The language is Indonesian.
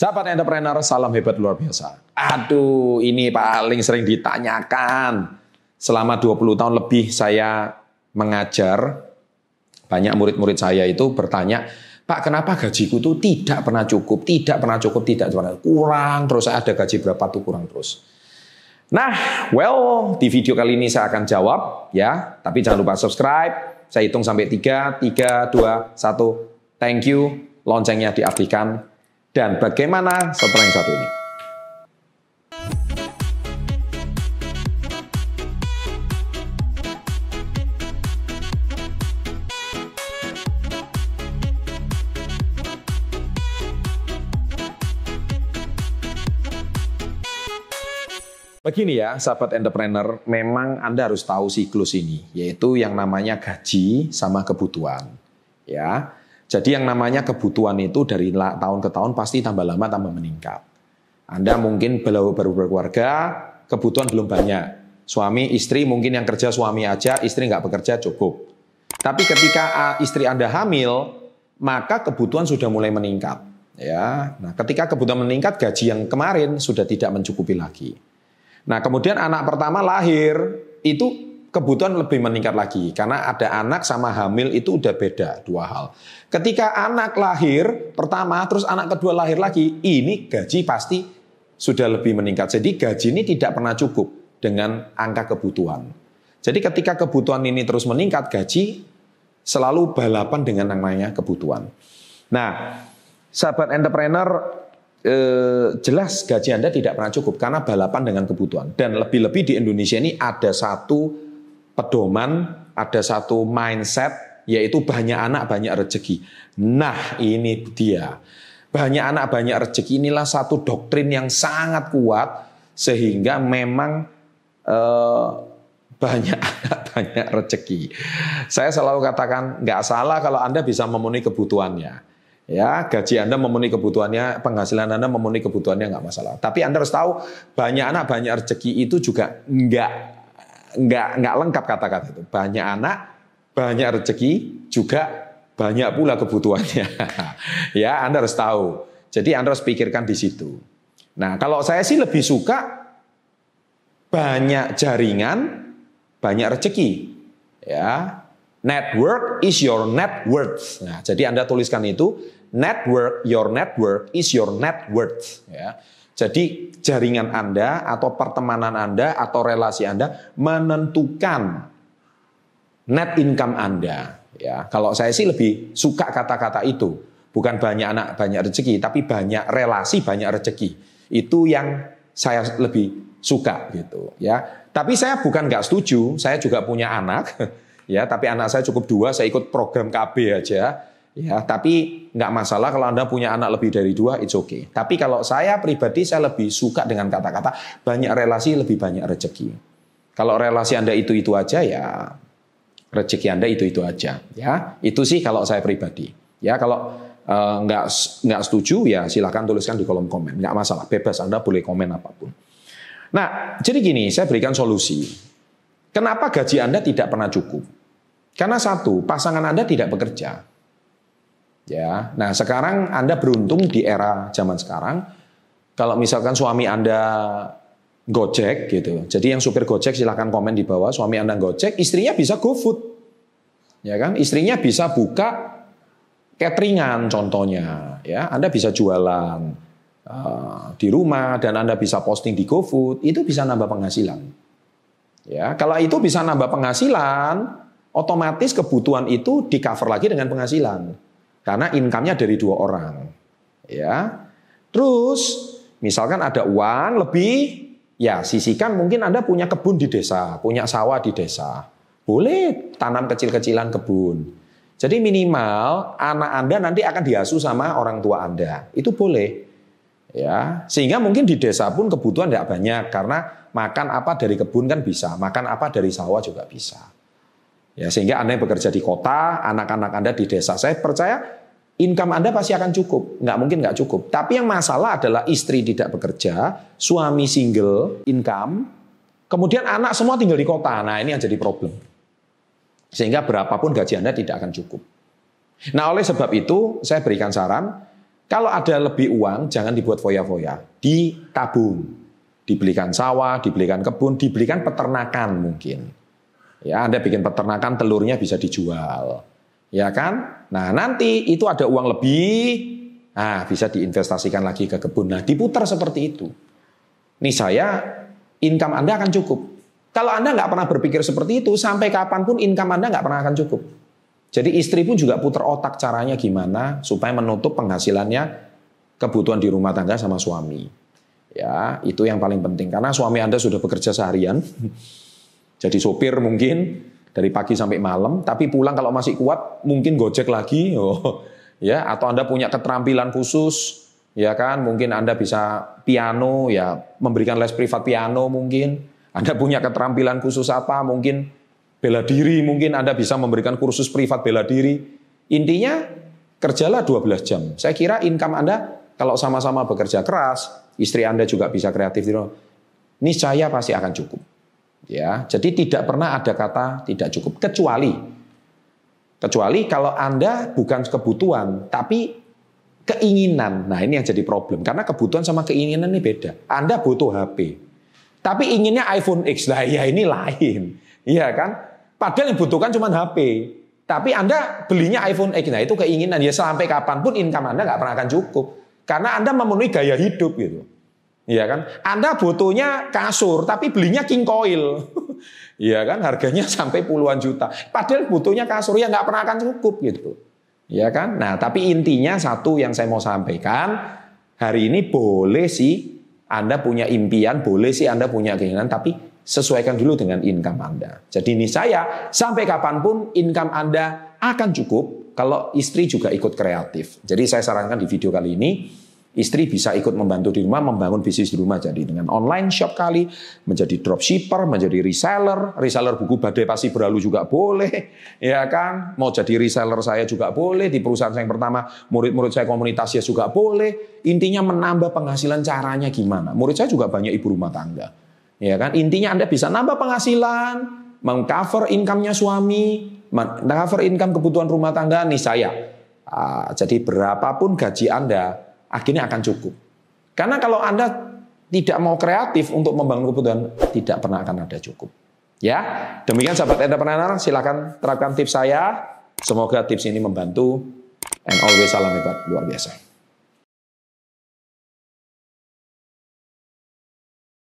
Sahabat entrepreneur, salam hebat luar biasa. Aduh, ini paling sering ditanyakan. Selama 20 tahun lebih saya mengajar, banyak murid-murid saya itu bertanya, Pak, kenapa gajiku itu tidak pernah cukup, tidak pernah cukup, tidak pernah kurang terus ada gaji berapa tuh kurang terus. Nah, well, di video kali ini saya akan jawab ya, tapi jangan lupa subscribe. Saya hitung sampai 3, 3, 2, 1. Thank you. Loncengnya diaktifkan dan bagaimana setelah yang satu ini. Begini ya, sahabat entrepreneur, memang Anda harus tahu siklus ini, yaitu yang namanya gaji sama kebutuhan. Ya, jadi yang namanya kebutuhan itu dari tahun ke tahun pasti tambah lama tambah meningkat. Anda mungkin baru, baru berkeluarga, kebutuhan belum banyak. Suami, istri mungkin yang kerja suami aja, istri nggak bekerja cukup. Tapi ketika istri Anda hamil, maka kebutuhan sudah mulai meningkat. Ya, nah ketika kebutuhan meningkat, gaji yang kemarin sudah tidak mencukupi lagi. Nah kemudian anak pertama lahir, itu kebutuhan lebih meningkat lagi karena ada anak sama hamil itu udah beda dua hal. Ketika anak lahir pertama terus anak kedua lahir lagi, ini gaji pasti sudah lebih meningkat. Jadi gaji ini tidak pernah cukup dengan angka kebutuhan. Jadi ketika kebutuhan ini terus meningkat, gaji selalu balapan dengan namanya kebutuhan. Nah, sahabat entrepreneur eh, jelas gaji Anda tidak pernah cukup karena balapan dengan kebutuhan. Dan lebih-lebih di Indonesia ini ada satu pedoman, ada satu mindset, yaitu banyak anak banyak rezeki. Nah ini dia. Banyak anak banyak rezeki inilah satu doktrin yang sangat kuat sehingga memang eh, banyak anak banyak rezeki. Saya selalu katakan nggak salah kalau anda bisa memenuhi kebutuhannya. Ya, gaji Anda memenuhi kebutuhannya, penghasilan Anda memenuhi kebutuhannya nggak masalah. Tapi Anda harus tahu banyak anak banyak rezeki itu juga nggak nggak nggak lengkap kata-kata itu. Banyak anak, banyak rezeki, juga banyak pula kebutuhannya. ya, Anda harus tahu. Jadi Anda harus pikirkan di situ. Nah, kalau saya sih lebih suka banyak jaringan, banyak rezeki. Ya, network is your net worth. Nah, jadi Anda tuliskan itu, network, your network is your net worth. Ya. Jadi jaringan Anda atau pertemanan Anda atau relasi Anda menentukan net income Anda. Ya, kalau saya sih lebih suka kata-kata itu. Bukan banyak anak banyak rezeki, tapi banyak relasi banyak rezeki. Itu yang saya lebih suka gitu ya. Tapi saya bukan nggak setuju, saya juga punya anak ya, tapi anak saya cukup dua, saya ikut program KB aja Ya, tapi nggak masalah kalau Anda punya anak lebih dari dua, it's okay. Tapi kalau saya pribadi, saya lebih suka dengan kata-kata banyak relasi, lebih banyak rezeki. Kalau relasi Anda itu-itu aja, ya rezeki Anda itu-itu aja. Ya, itu sih kalau saya pribadi. Ya, kalau uh, nggak nggak setuju, ya silahkan tuliskan di kolom komen. Nggak masalah, bebas Anda boleh komen apa pun. Nah, jadi gini, saya berikan solusi. Kenapa gaji Anda tidak pernah cukup? Karena satu, pasangan Anda tidak bekerja. Ya, nah sekarang Anda beruntung di era zaman sekarang. Kalau misalkan suami Anda Gojek gitu. Jadi yang supir Gojek silahkan komen di bawah. Suami Anda Gojek, istrinya bisa GoFood. Ya kan? Istrinya bisa buka cateringan contohnya. Ya, Anda bisa jualan uh, di rumah dan Anda bisa posting di GoFood. Itu bisa nambah penghasilan. Ya, kalau itu bisa nambah penghasilan, otomatis kebutuhan itu di cover lagi dengan penghasilan. Karena income-nya dari dua orang. Ya. Terus misalkan ada uang lebih, ya sisihkan mungkin Anda punya kebun di desa, punya sawah di desa. Boleh tanam kecil-kecilan kebun. Jadi minimal anak Anda nanti akan diasuh sama orang tua Anda. Itu boleh. Ya, sehingga mungkin di desa pun kebutuhan tidak banyak karena makan apa dari kebun kan bisa, makan apa dari sawah juga bisa. Ya, sehingga Anda yang bekerja di kota, anak-anak Anda di desa. Saya percaya income Anda pasti akan cukup. Nggak mungkin nggak cukup. Tapi yang masalah adalah istri tidak bekerja, suami single, income, kemudian anak semua tinggal di kota. Nah ini yang jadi problem. Sehingga berapapun gaji Anda tidak akan cukup. Nah oleh sebab itu saya berikan saran, Kalau ada lebih uang, jangan dibuat foya-foya. Ditabung. Dibelikan sawah, dibelikan kebun, dibelikan peternakan mungkin. Ya, Anda bikin peternakan, telurnya bisa dijual. Ya kan? Nah, nanti itu ada uang lebih, nah bisa diinvestasikan lagi ke kebun. Nah, diputar seperti itu. Nih saya, income Anda akan cukup. Kalau Anda nggak pernah berpikir seperti itu, sampai kapan pun income Anda nggak pernah akan cukup. Jadi istri pun juga putar otak caranya gimana supaya menutup penghasilannya kebutuhan di rumah tangga sama suami. Ya, itu yang paling penting karena suami Anda sudah bekerja seharian. Jadi sopir mungkin dari pagi sampai malam, tapi pulang kalau masih kuat mungkin gojek lagi. Oh, ya, atau Anda punya keterampilan khusus, ya kan? Mungkin Anda bisa piano, ya memberikan les privat piano mungkin. Anda punya keterampilan khusus apa? Mungkin bela diri mungkin Anda bisa memberikan kursus privat bela diri. Intinya kerjalah 12 jam. Saya kira income Anda kalau sama-sama bekerja keras, istri Anda juga bisa kreatif, ini saya pasti akan cukup. Ya, jadi tidak pernah ada kata tidak cukup kecuali kecuali kalau Anda bukan kebutuhan tapi keinginan. Nah, ini yang jadi problem karena kebutuhan sama keinginan ini beda. Anda butuh HP. Tapi inginnya iPhone X. Lah ya ini lain. Iya kan? Padahal yang butuhkan cuma HP. Tapi Anda belinya iPhone X. Nah itu keinginan. Ya sampai kapan pun income Anda nggak pernah akan cukup. Karena Anda memenuhi gaya hidup gitu. Iya kan? Anda butuhnya kasur, tapi belinya king coil. Iya kan? Harganya sampai puluhan juta. Padahal butuhnya kasur ya nggak pernah akan cukup gitu. Iya kan? Nah, tapi intinya satu yang saya mau sampaikan, hari ini boleh sih Anda punya impian, boleh sih Anda punya keinginan, tapi sesuaikan dulu dengan income Anda. Jadi ini saya, sampai kapan pun income Anda akan cukup kalau istri juga ikut kreatif. Jadi saya sarankan di video kali ini, istri bisa ikut membantu di rumah, membangun bisnis di rumah. Jadi dengan online shop kali, menjadi dropshipper, menjadi reseller, reseller buku badai pasti berlalu juga boleh, ya kan? Mau jadi reseller saya juga boleh, di perusahaan saya yang pertama, murid-murid saya komunitasnya juga boleh. Intinya menambah penghasilan caranya gimana. Murid saya juga banyak ibu rumah tangga. Ya kan? Intinya Anda bisa nambah penghasilan, mengcover income-nya suami, mengcover income kebutuhan rumah tangga nih saya. Uh, jadi berapapun gaji Anda akhirnya akan cukup. Karena kalau Anda tidak mau kreatif untuk membangun kebutuhan, tidak pernah akan ada cukup. Ya, demikian sahabat entrepreneur, silakan terapkan tips saya. Semoga tips ini membantu. And always salam hebat luar biasa.